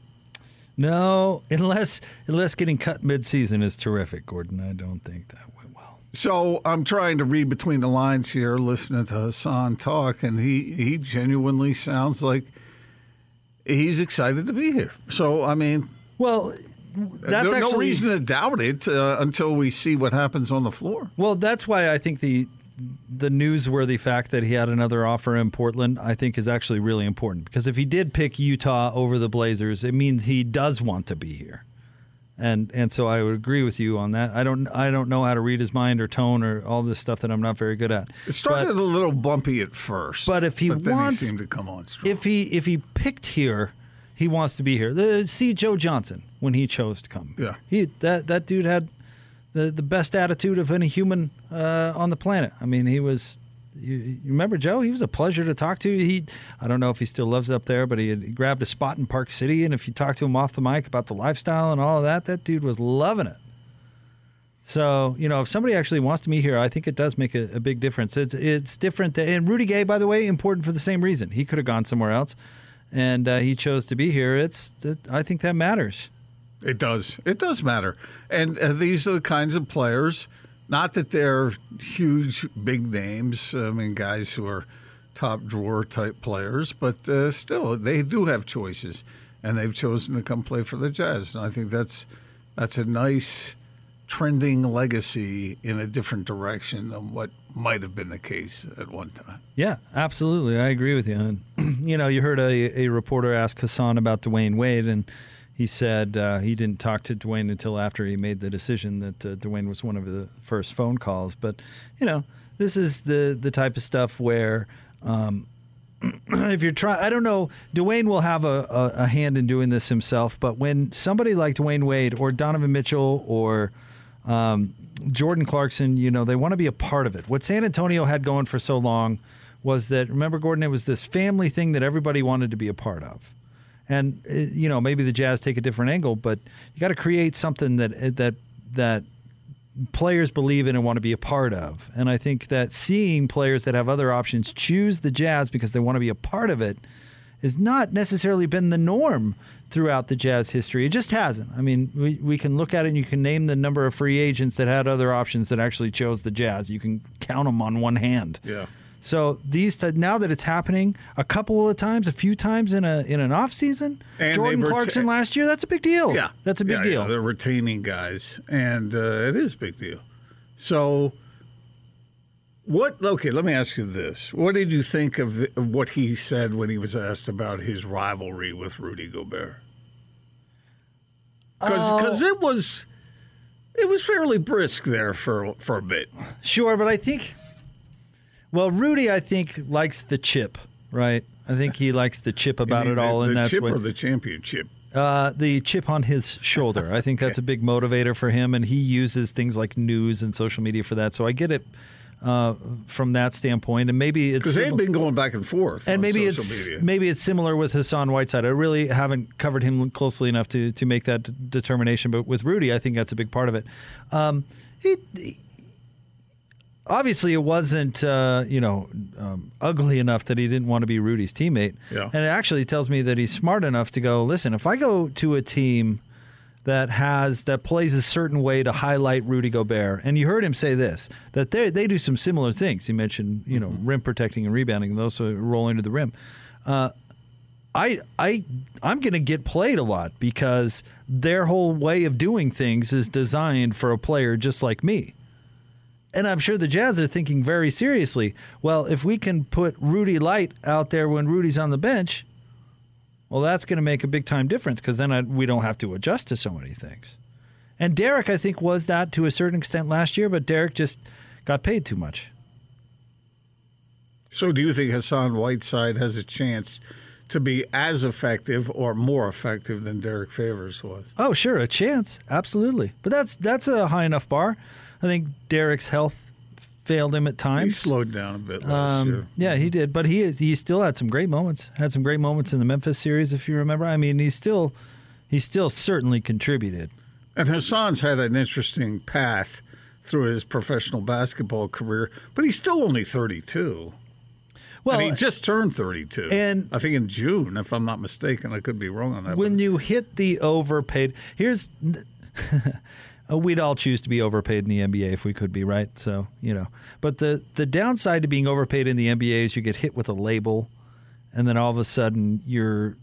H: No, unless unless getting cut mid-season is terrific, Gordon. I don't think that went well.
I: So I'm trying to read between the lines here, listening to Hassan talk, and he he genuinely sounds like he's excited to be here. So I mean,
H: well, that's
I: there's no
H: actually-
I: reason to doubt it uh, until we see what happens on the floor.
H: Well, that's why I think the the newsworthy fact that he had another offer in Portland, I think, is actually really important because if he did pick Utah over the Blazers, it means he does want to be here, and and so I would agree with you on that. I don't I don't know how to read his mind or tone or all this stuff that I'm not very good at.
I: It started a little bumpy at first,
H: But if he
I: then
H: wants,
I: he seemed to come on strong.
H: if he if he picked here, he wants to be here. The, see Joe Johnson when he chose to come.
I: Yeah.
H: he that that dude had the the best attitude of any human uh, on the planet. I mean, he was. You, you remember Joe? He was a pleasure to talk to. He, I don't know if he still lives up there, but he, had, he grabbed a spot in Park City, and if you talk to him off the mic about the lifestyle and all of that, that dude was loving it. So you know, if somebody actually wants to meet here, I think it does make a, a big difference. It's it's different. And Rudy Gay, by the way, important for the same reason. He could have gone somewhere else, and uh, he chose to be here. It's it, I think that matters.
I: It does. It does matter. And uh, these are the kinds of players, not that they're huge, big names. I mean, guys who are top drawer type players, but uh, still, they do have choices, and they've chosen to come play for the Jazz. And I think that's that's a nice trending legacy in a different direction than what might have been the case at one time.
H: Yeah, absolutely. I agree with you. And, you know, you heard a, a reporter ask Hassan about Dwyane Wade, and he said uh, he didn't talk to Dwyane until after he made the decision that uh, Dwyane was one of the first phone calls. But, you know, this is the, the type of stuff where. Um, if you're trying, I don't know, Dwyane will have a, a, a hand in doing this himself, but when somebody like Dwyane Wade or Donovan Mitchell or um, Jordan Clarkson, you know, they want to be a part of it. What San Antonio had going for so long was that, remember, Gordon, it was this family thing that everybody wanted to be a part of. And, uh, you know, maybe the Jazz take a different angle, but you got to create something that, that, that players believe in and want to be a part of. And I think that seeing players that have other options choose the Jazz because they want to be a part of it has not necessarily been the norm throughout the Jazz history. It just hasn't. I mean, we, we can look at it and you can name the number of free agents that had other options that actually chose the Jazz. You can count them on one hand.
I: Yeah.
H: So these t- now that it's happening a couple of times, a few times in a in an off season,
I: And
H: Jordan Clarkson last year, that's a big deal.
I: Yeah,
H: that's a big
I: Yeah,
H: deal.
I: yeah, they're retaining guys, and uh, it is a big deal. So, what? Okay, let me ask you this: What did you think of, of what he said when he was asked about his rivalry with Rudy Gobert? Because
H: Oh.
I: it was it was fairly brisk there for for a bit.
H: Sure, but I think, well, Rudy, I think likes the chip, right? I think he likes the chip about it all,
I: the,
H: and
I: the
H: that's
I: chip
H: what
I: or the championship.
H: Uh, the chip on his shoulder. I think that's a big motivator for him, and he uses things like news and social media for that. So I get it uh, from that standpoint, and maybe it's
I: Because they've been going back and forth,
H: and
I: on
H: maybe
I: social
H: it's
I: media.
H: maybe it's similar with Hassan Whiteside. I really haven't covered him closely enough to to make that determination, but with Rudy, I think that's a big part of it. Um, he, he- obviously it wasn't uh, you know um, ugly enough that he didn't want to be Rudy's teammate.
I: Yeah.
H: And it actually tells me that he's smart enough to go, listen, if I go to a team that has that plays a certain way to highlight Rudy Gobert, and you heard him say this that they they do some similar things. He mentioned you know rim protecting and rebounding, and those who roll into the rim. Uh, I I I'm going to get played a lot because their whole way of doing things is designed for a player just like me. And I'm sure the Jazz are thinking very seriously. Well, if we can put Rudy Light out there when Rudy's on the bench, well, that's going to make a big time difference because then I, we don't have to adjust to so many things. And Derek, I think, was that to a certain extent last year, but Derek just got paid too much.
I: So, do you think Hassan Whiteside has a chance to be as effective or more effective than Derek Favors was?
H: Oh, sure, a chance, absolutely. But that's that's a high enough bar. I think Derek's health failed him at
I: He
H: times.
I: slowed down a bit last
H: Um,
I: year.
H: yeah, he did, but he is, he still had some great moments. Had some great moments in the Memphis series, if you remember. I mean, he still he still certainly contributed.
I: And Hassan's had an interesting path through his professional basketball career, but he's still only 32.
H: Well,
I: and he just turned 32.
H: and-
I: I think in June, if I'm not mistaken, I could be wrong on that.
H: When you hit the overpaid, here's uh, we'd all choose to be overpaid in the NBA if we could be, right? So you know, but the the downside to being overpaid in the NBA is you get hit with a label, and then all of a sudden your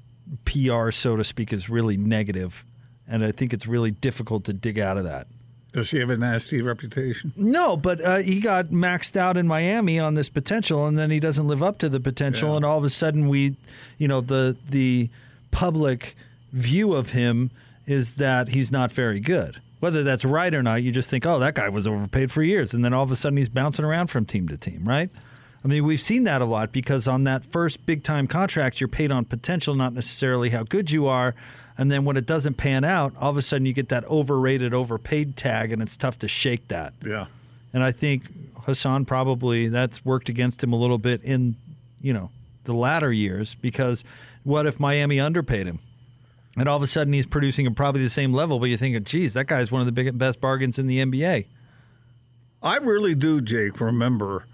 H: PR, so to speak, is really negative, and I think it's really difficult to dig out of that.
I: Does he have a nasty reputation?
H: No, but uh, he got maxed out in Miami on this potential, and then he doesn't live up to the potential, and all of a sudden we, you know, the the public view of him is that he's not very good. Whether that's right or not, you just think, oh, that guy was overpaid for years, and then all of a sudden he's bouncing around from team to team, right? I mean, we've seen that a lot because on that first big time contract, you're paid on potential, not necessarily how good you are. And then when it doesn't pan out, all of a sudden you get that overrated, overpaid tag, and it's tough to shake that.
I: Yeah.
H: And I think Hassan probably that's worked against him a little bit in, you know, the latter years because what if Miami underpaid him? And all of a sudden he's producing at probably the same level, but you're thinking, geez, that guy's one of the big, best bargains in the NBA.
I: I really do, Jake, remember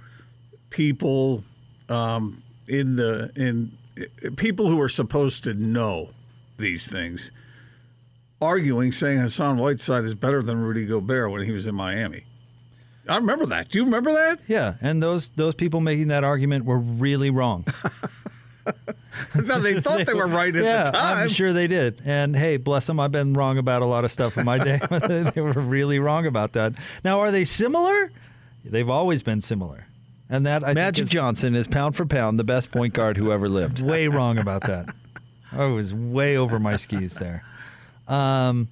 I: people um, in the in people who are supposed to know these things arguing, saying Hassan Whiteside is better than Rudy Gobert when he was in Miami. I remember that. Do you remember that?
H: Yeah, and those those people making that argument were really wrong.
I: No, they thought they were right at
H: yeah,
I: the time.
H: I'm sure they did. And hey, bless them, I've been wrong about a lot of stuff in my day. but they they were really wrong about that. Now, are they similar? They've always been similar. And that I Magic Johnson is pound for pound the best point guard who ever lived. Way wrong about that. I was way over my skis there. Um,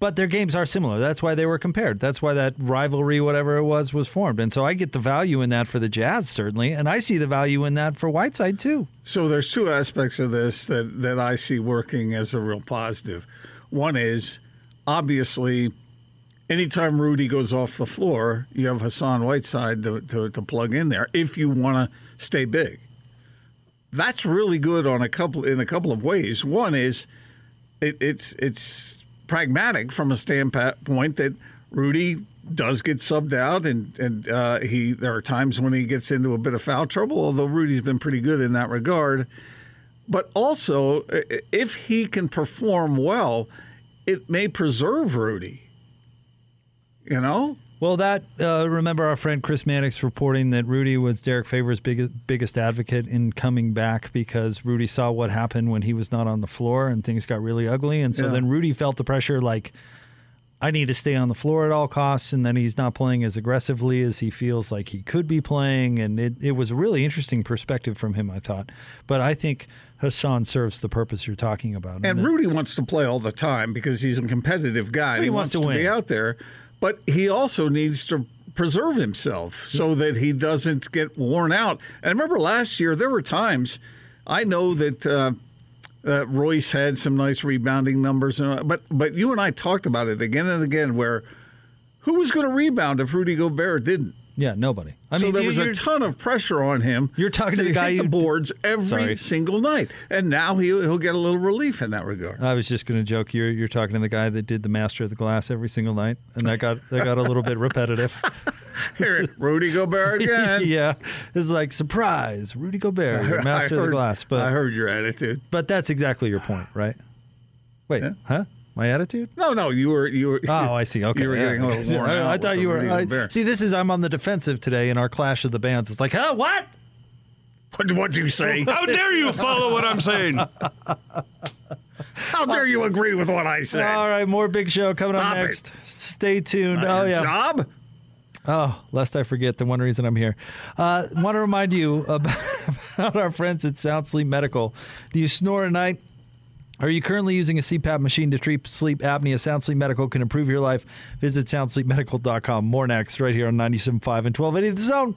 H: but their games are similar. That's why they were compared. That's why that rivalry, whatever it was, was formed. And so I get the value in that for the Jazz, certainly. And I see the value in that for Whiteside, too.
I: So there's two aspects of this that, that I see working as a real positive. One is obviously anytime Rudy goes off the floor, you have Hassan Whiteside to, to, to plug in there if you want to stay big. That's really good on a couple in a couple of ways. One is it, it's it's pragmatic from a standpoint that Rudy does get subbed out, and and uh, he there are times when he gets into a bit of foul trouble. Although Rudy's been pretty good in that regard, but also if he can perform well, it may preserve Rudy. You know.
H: Well, that uh, remember our friend Chris Mannix reporting that Rudy was Derek Favors' biggest biggest advocate in coming back because Rudy saw what happened when he was not on the floor and things got really ugly, and so
I: Yeah.
H: then Rudy felt the pressure like. I need to stay on the floor at all costs, and then he's not playing as aggressively as he feels like he could be playing. And it, it was a really interesting perspective from him, I thought. But I think Hassan serves the purpose you're talking about.
I: And
H: that-
I: Rudy wants to play all the time because he's a competitive guy. and
H: He wants to
I: be
H: win.
I: out there, but he also needs to preserve himself so that he doesn't get worn out. And I remember last year there were times I know that uh, uh, Royce had some nice rebounding numbers, and, but but you and I talked about it again and again where who was going to rebound if Rudy Gobert didn't?
H: Yeah, nobody. I
I: so
H: mean,
I: there
H: you-
I: was a ton of pressure on him.
H: You're talking to the
I: hit
H: guy
I: the
H: who-
I: boards every
H: Sorry.
I: single night, and now he, he'll get a little relief in that regard.
H: I was just going to joke. You're you're talking to the guy that did the Master of the Glass every single night, and that got that got a little bit repetitive.
I: Here, Rudy Gobert again.
H: yeah, it's like surprise, Rudy Gobert, you're Master of the Glass. But
I: I heard your attitude.
H: But that's exactly your point, right? Wait, huh? My attitude?
I: No, no, you were you were.
H: Oh, I see. Okay,
I: you were
H: yeah.
I: getting a little worn
H: I,
I: out
H: I thought you were. I, see, this is I'm on the defensive today in our clash of the bands. It's like, huh? What?
I: What what'd you say?
J: How dare you follow what I'm saying?
I: How dare you agree with what I say?
H: All right, more big show coming
I: Stop
H: up
I: it.
H: next. Stay tuned.
I: Not
H: oh yeah,
I: job.
H: Oh, lest I forget the one reason I'm here. Uh, want to remind you about, about our friends at Sound Sleep Medical. Do you snore at night? Are you currently using a CPAP machine to treat sleep apnea? Sound Sleep Medical can improve your life. Visit soundsleepmedical.com. More next, right here on 97.5 and 1280 The Zone.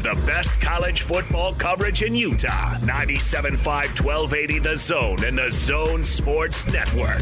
S: the best college football coverage in Utah. 97.5 1280 The Zone and the Zone Sports Network.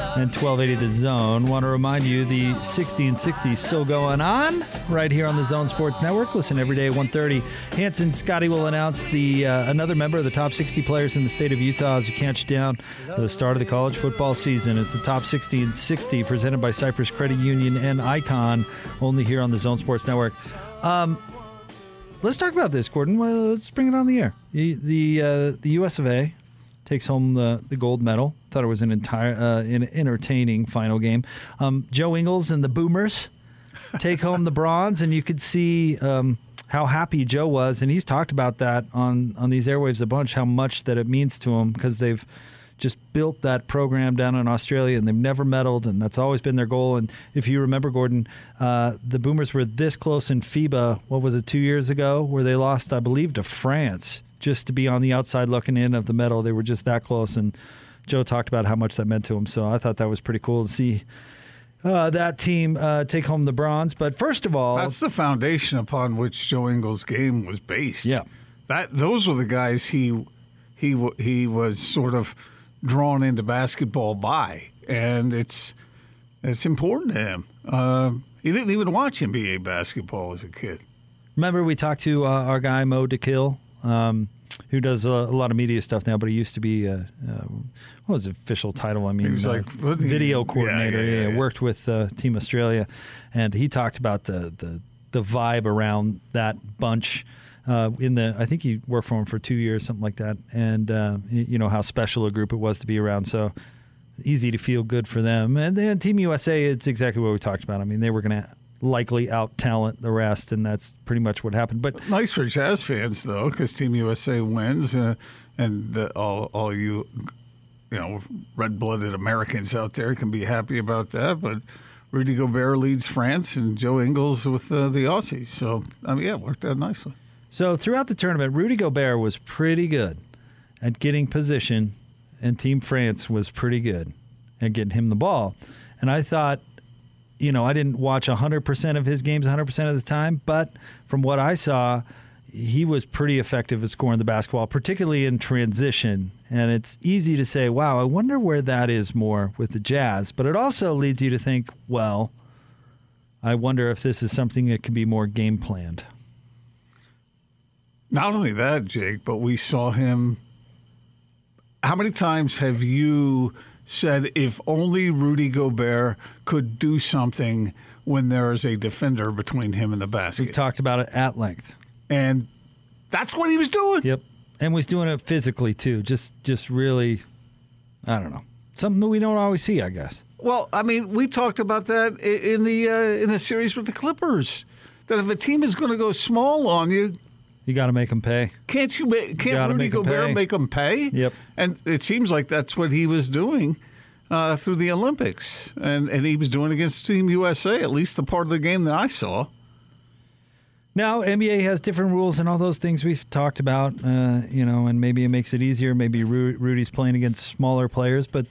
H: and 1280 The Zone. Want to remind you the 60 and 60 is still going on right here on the Zone Sports Network. Listen every day at 1.30. Hanson Scotty will announce the uh, another member of the top 60 players in the state of Utah as we catch down the start of the college football season. It's the top 60 and 60 presented by Cypress Credit Union and Icon, only here on the Zone Sports Network. Um, Let's talk about this, Gordon. Well, let's bring it on the air. The, uh, the U.S. of A. takes home the, the gold medal. Thought it was an entire uh, an entertaining final game. Um, Joe Ingles and the Boomers take home the bronze, and you could see um, how happy Joe was, and he's talked about that on on these airwaves a bunch. How much that it means to him because they've just built that program down in Australia and they've never medaled, and that's always been their goal. And if you remember, Gordon, uh, the Boomers were this close in FIBA, what was it, two years ago, where they lost, I believe, to France just to be on the outside looking in of the medal. They were just that close. And Joe talked about how much that meant to him. So I thought that was pretty cool to see. Uh, that team uh, take home the bronze, but first of all,
I: That's the foundation upon which Joe Ingles' game was based.
H: Yeah.
I: that those were the guys he he he was sort of drawn into basketball by, and it's it's important to him. Uh, he didn't even watch NBA basketball as a kid.
H: Remember, we talked to uh, our guy Mo Dakhil, um, who does a, a lot of media stuff now, but he used to be uh, uh, what was the official title? I mean,
I: He was
H: uh,
I: like,
H: video coordinator.
I: yeah, yeah, yeah.
H: worked with uh, Team Australia, and he talked about the the the vibe around that bunch. Uh, in the, I think he worked for him for two years, something like that, and uh, you know how special a group it was to be around. So easy to feel good for them. And then Team USA, it's exactly what we talked about. I mean, they were going to likely out talent the rest, and that's pretty much what happened. But
I: Nice for Jazz fans though, because Team USA wins, uh, and the, all all you you know red blooded Americans out there can be happy about that. But Rudy Gobert leads France, and Joe Ingles with uh, the Aussies. So I mean, yeah, it worked out nicely.
H: So throughout the tournament, Rudy Gobert was pretty good at getting position, and Team France was pretty good at getting him the ball. And I thought, you know, I didn't watch 100% of his games 100% of the time, but from what I saw, he was pretty effective at scoring the basketball, particularly in transition. And it's easy to say, wow, I wonder where that is more with the Jazz. But it also leads you to think, well, I wonder if this is something that can be more game planned.
I: Not only that, Jake, but we saw him. How many times have you said if only Rudy Gobert could do something when there is a defender between him and the basket?
H: We talked about it at length.
I: And that's what he was doing.
H: Yep. And was doing it physically too. Just just really I don't know. Something that we don't always see, I guess.
I: Well, I mean, we talked about that in the uh, in the series with the Clippers. That if a team is going to go small on you,
H: You got to make them pay.
I: can't you? ma- Can't
H: gotta
I: Rudy
H: make
I: Gobert
H: pay.
I: make them pay?
H: Yep.
I: And it seems like that's what he was doing uh, through the Olympics, and and he was doing against Team USA. At least the part of the game that I saw.
H: Now, NBA has different rules and all those things we've talked about, uh, you know, and maybe it makes it easier. Maybe Ru- Rudy's playing against smaller players, but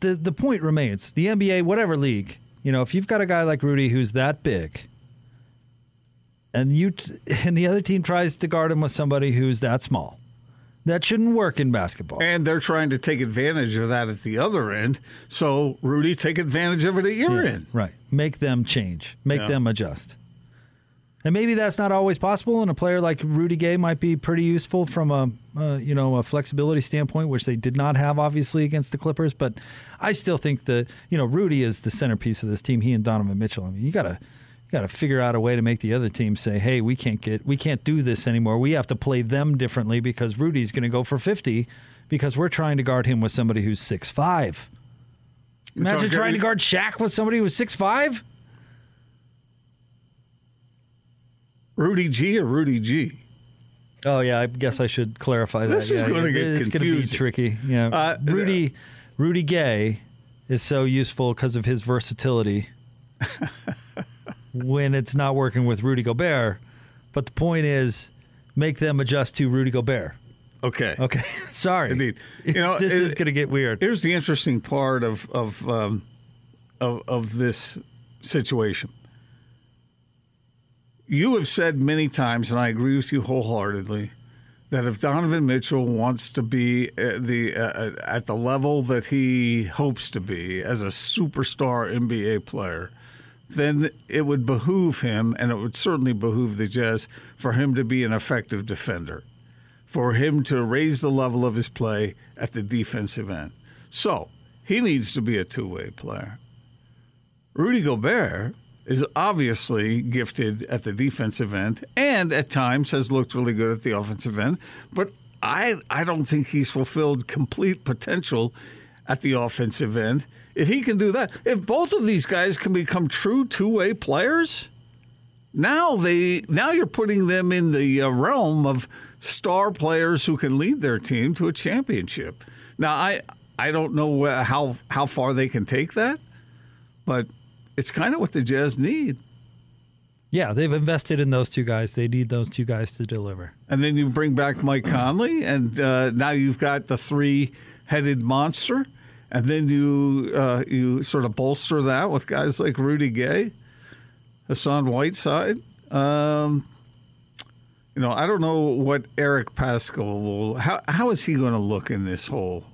H: the the point remains: the NBA, whatever league, you know, if you've got a guy like Rudy who's that big, and you t- and the other team tries to guard him with somebody who's that small, that shouldn't work in basketball.
I: And they're trying to take advantage of that at the other end. So Rudy, take advantage of it at your
H: Yeah,
I: end.
H: Right. Make them change. Make
I: Yeah.
H: them adjust. And maybe that's not always possible. And a player like Rudy Gay might be pretty useful from a uh, you know a flexibility standpoint, which they did not have obviously against the Clippers. But I still think that you know Rudy is the centerpiece of this team. He and Donovan Mitchell. I mean, you gotta you gotta figure out a way to make the other team say, "Hey, we can't get we can't do this anymore. We have to play them differently because Rudy's going to go for fifty because we're trying to guard him with somebody who's six five. Imagine trying to guard Shaq with somebody who's six five.
I: Rudy G or Rudy G?
H: Oh yeah, I guess I should clarify that.
I: This is
H: Yeah,
I: gonna get
H: it's gonna be tricky. Yeah,
I: Uh,
H: Rudy, Rudy Gay is so useful because of his versatility. when it's not working with Rudy Gobert, but the point is, make them adjust to Rudy Gobert.
I: Okay.
H: Okay. Sorry.
I: Indeed. You know,
H: this
I: it-
H: is going to get weird.
I: Here's the interesting part of of um, of, of this situation. You have said many times, and I agree with you wholeheartedly, that if Donovan Mitchell wants to be at the uh, at the level that he hopes to be as a superstar NBA player, then it would behoove him, and it would certainly behoove the Jazz for him to be an effective defender for him to raise the level of his play at the defensive end. So he needs to be a two way player. Rudy Gobert is obviously gifted at the defensive end and at times has looked really good at the offensive end, but I, I don't think he's fulfilled complete potential at the offensive end. If he can do that, if both of these guys can become true two way players, now they now you're putting them in the uh, realm of star players who can lead their team to a championship. Now I I don't know how how far they can take that, but it's kind of what the Jazz need.
H: Yeah, they've invested in those two guys. They need those two guys to deliver.
I: And then you bring back Mike Conley, and uh, now you've got the three-headed monster. And then you uh, you sort of bolster that with guys like Rudy Gay, Hassan Whiteside. Um, you know, I don't know what Eric Paschall will. How how is he going to look in this whole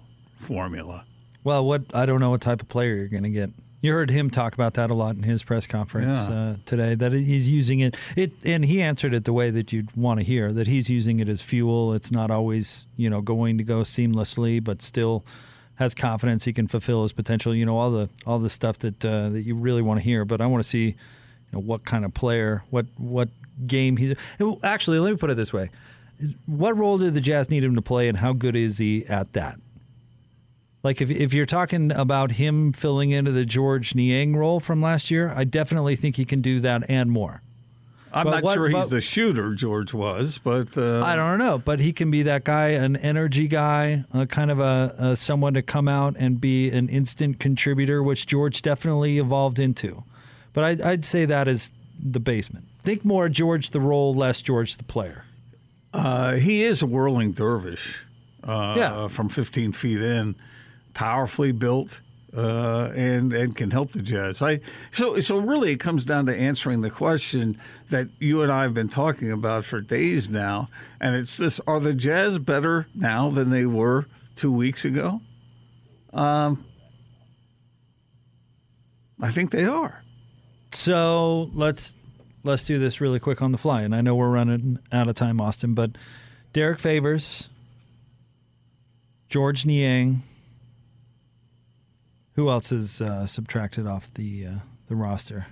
I: formula?
H: Well, what I don't know what type of player you're going to get. You heard him talk about that a lot in his press conference
I: Yeah.
H: uh, today. That he's using it, it, and he answered it the way that you'd want to hear. That he's using it as fuel. It's not always, you know, going to go seamlessly, but still has confidence he can fulfill his potential. You know, all the all the stuff that uh, that you really want to hear. But I want to see, you know, what kind of player, what what game he's. Actually, let me put it this way: What role do the Jazz need him to play, and how good is he at that? Like if if you're talking about him filling into the Georges Niang role from last year, I definitely think he can do that and more.
I: I'm
H: But
I: not
H: what-
I: sure he's
H: but-
I: the shooter Georges was, but uh,
H: I don't know, but he can be that guy, an energy guy, uh, kind of a, a someone to come out and be an instant contributor, which Georges definitely evolved into. But I'd, I'd say that is the basement. Think more Georges the role, less Georges the player.
I: Uh, he is a whirling dervish. Uh,
H: Yeah.
I: from 15 feet in, powerfully built, uh, and and can help the Jazz. I so so really it comes down to answering the question that you and I have been talking about for days now, and it's this: Are the Jazz better now than they were two weeks ago? Um, I think they are.
H: So let's let's do this really quick on the fly. And I know we're running out of time, Austin, but Derek Favors, Georges Niang. Who else is uh, subtracted off the uh, the roster?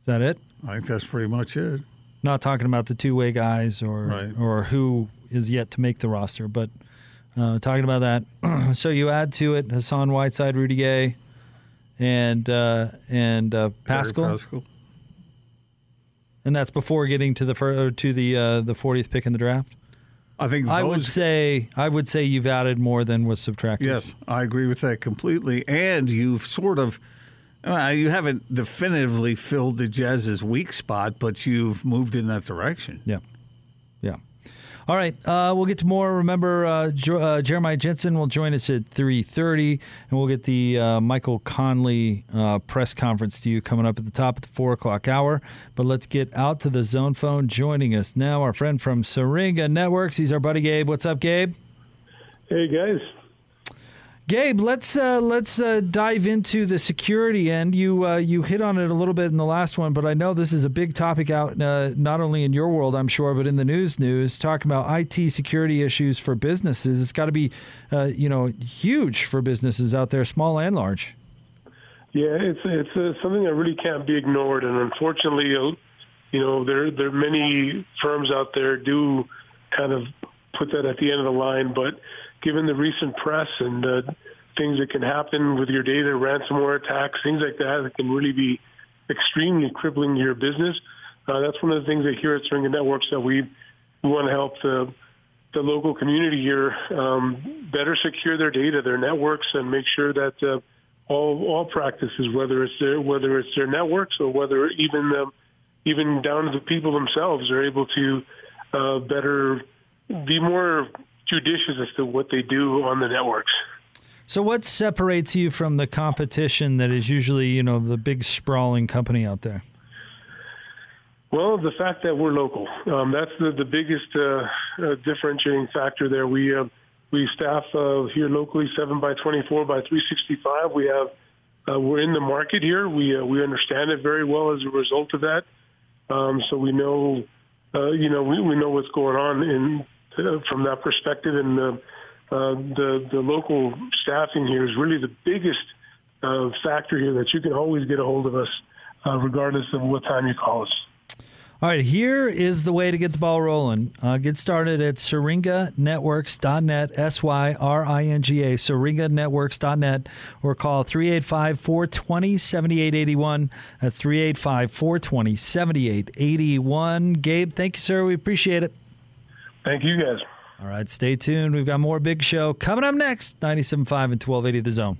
H: Is that it?
I: I think that's pretty much it.
H: Not talking about the two way guys or
I: Right.
H: or who is yet to make the roster, but uh, talking about that. so you add to it Hassan Whiteside, Rudy Gay, and uh, and uh, Paschall.
I: Paschall.
H: And that's before getting to the fir- to the uh, the 40th pick in the draft.
I: I think
H: I would say I would say you've added more than was subtracted.
I: Yes, I agree with that completely. And you've sort of, uh, you haven't definitively filled the Jazz's weak spot, but you've moved in that direction.
H: Yeah. Yeah. All right, uh, we'll get to more. Remember, uh, uh, Jeremiah Jensen will join us at three thirty, and we'll get the uh, Michael Conley uh, press conference to you coming up at the top of the four o'clock hour. But let's get out to the zone phone. Joining us now, our friend from Syringa Networks. He's our buddy Gabe. What's up, Gabe?
Q: Hey guys.
H: Gabe, let's uh, let's uh, dive into the security end. You uh, you hit on it a little bit in the last one, but I know this is a big topic out uh, not only in your world, I'm sure, but in the news news talking about IT security issues for businesses. It's got to be uh, you know huge for businesses out there, small and large.
Q: Yeah, it's it's uh, something that really can't be ignored, and unfortunately, you know, there there are many firms out there do kind of put that at the end of the line, but given the recent press and uh, things that can happen with your data, ransomware attacks, things like that, that can really be extremely crippling to your business. Uh, that's one of the things that here at Syringa Networks that we, we want to help the the local community here um, better secure their data, their networks, and make sure that uh, all all practices, whether it's their whether it's their networks or whether even um, even down to the people themselves, are able to uh, better be more judicious as to what they do on the networks.
H: So, what separates you from the competition that is usually you know the big sprawling company out there?
Q: Well, the fact that we're local, um, that's the, the biggest uh, uh, differentiating factor there. We, uh, we staff uh, here locally 7 by 24 by 365. We have, uh, we're in the market here. We, uh, we understand it very well as a result of that. Um, so we know, uh, you know, we, we know what's going on in, uh, from that perspective. And uh, uh, the, the local staffing here is really the biggest uh, factor here that you can always get a hold of us uh, regardless of what time you call us.
H: All right, here is the way to get the ball rolling. Uh, get started at syringanetworks.net, S Y R I N G A, syringanetworks.net, or call 385 420 7881. That's 385 420 7881. Gabe, thank you, sir. We appreciate it.
Q: Thank you, guys.
H: All right, stay tuned. We've got more big show coming up next 97.5 and 1280 The Zone.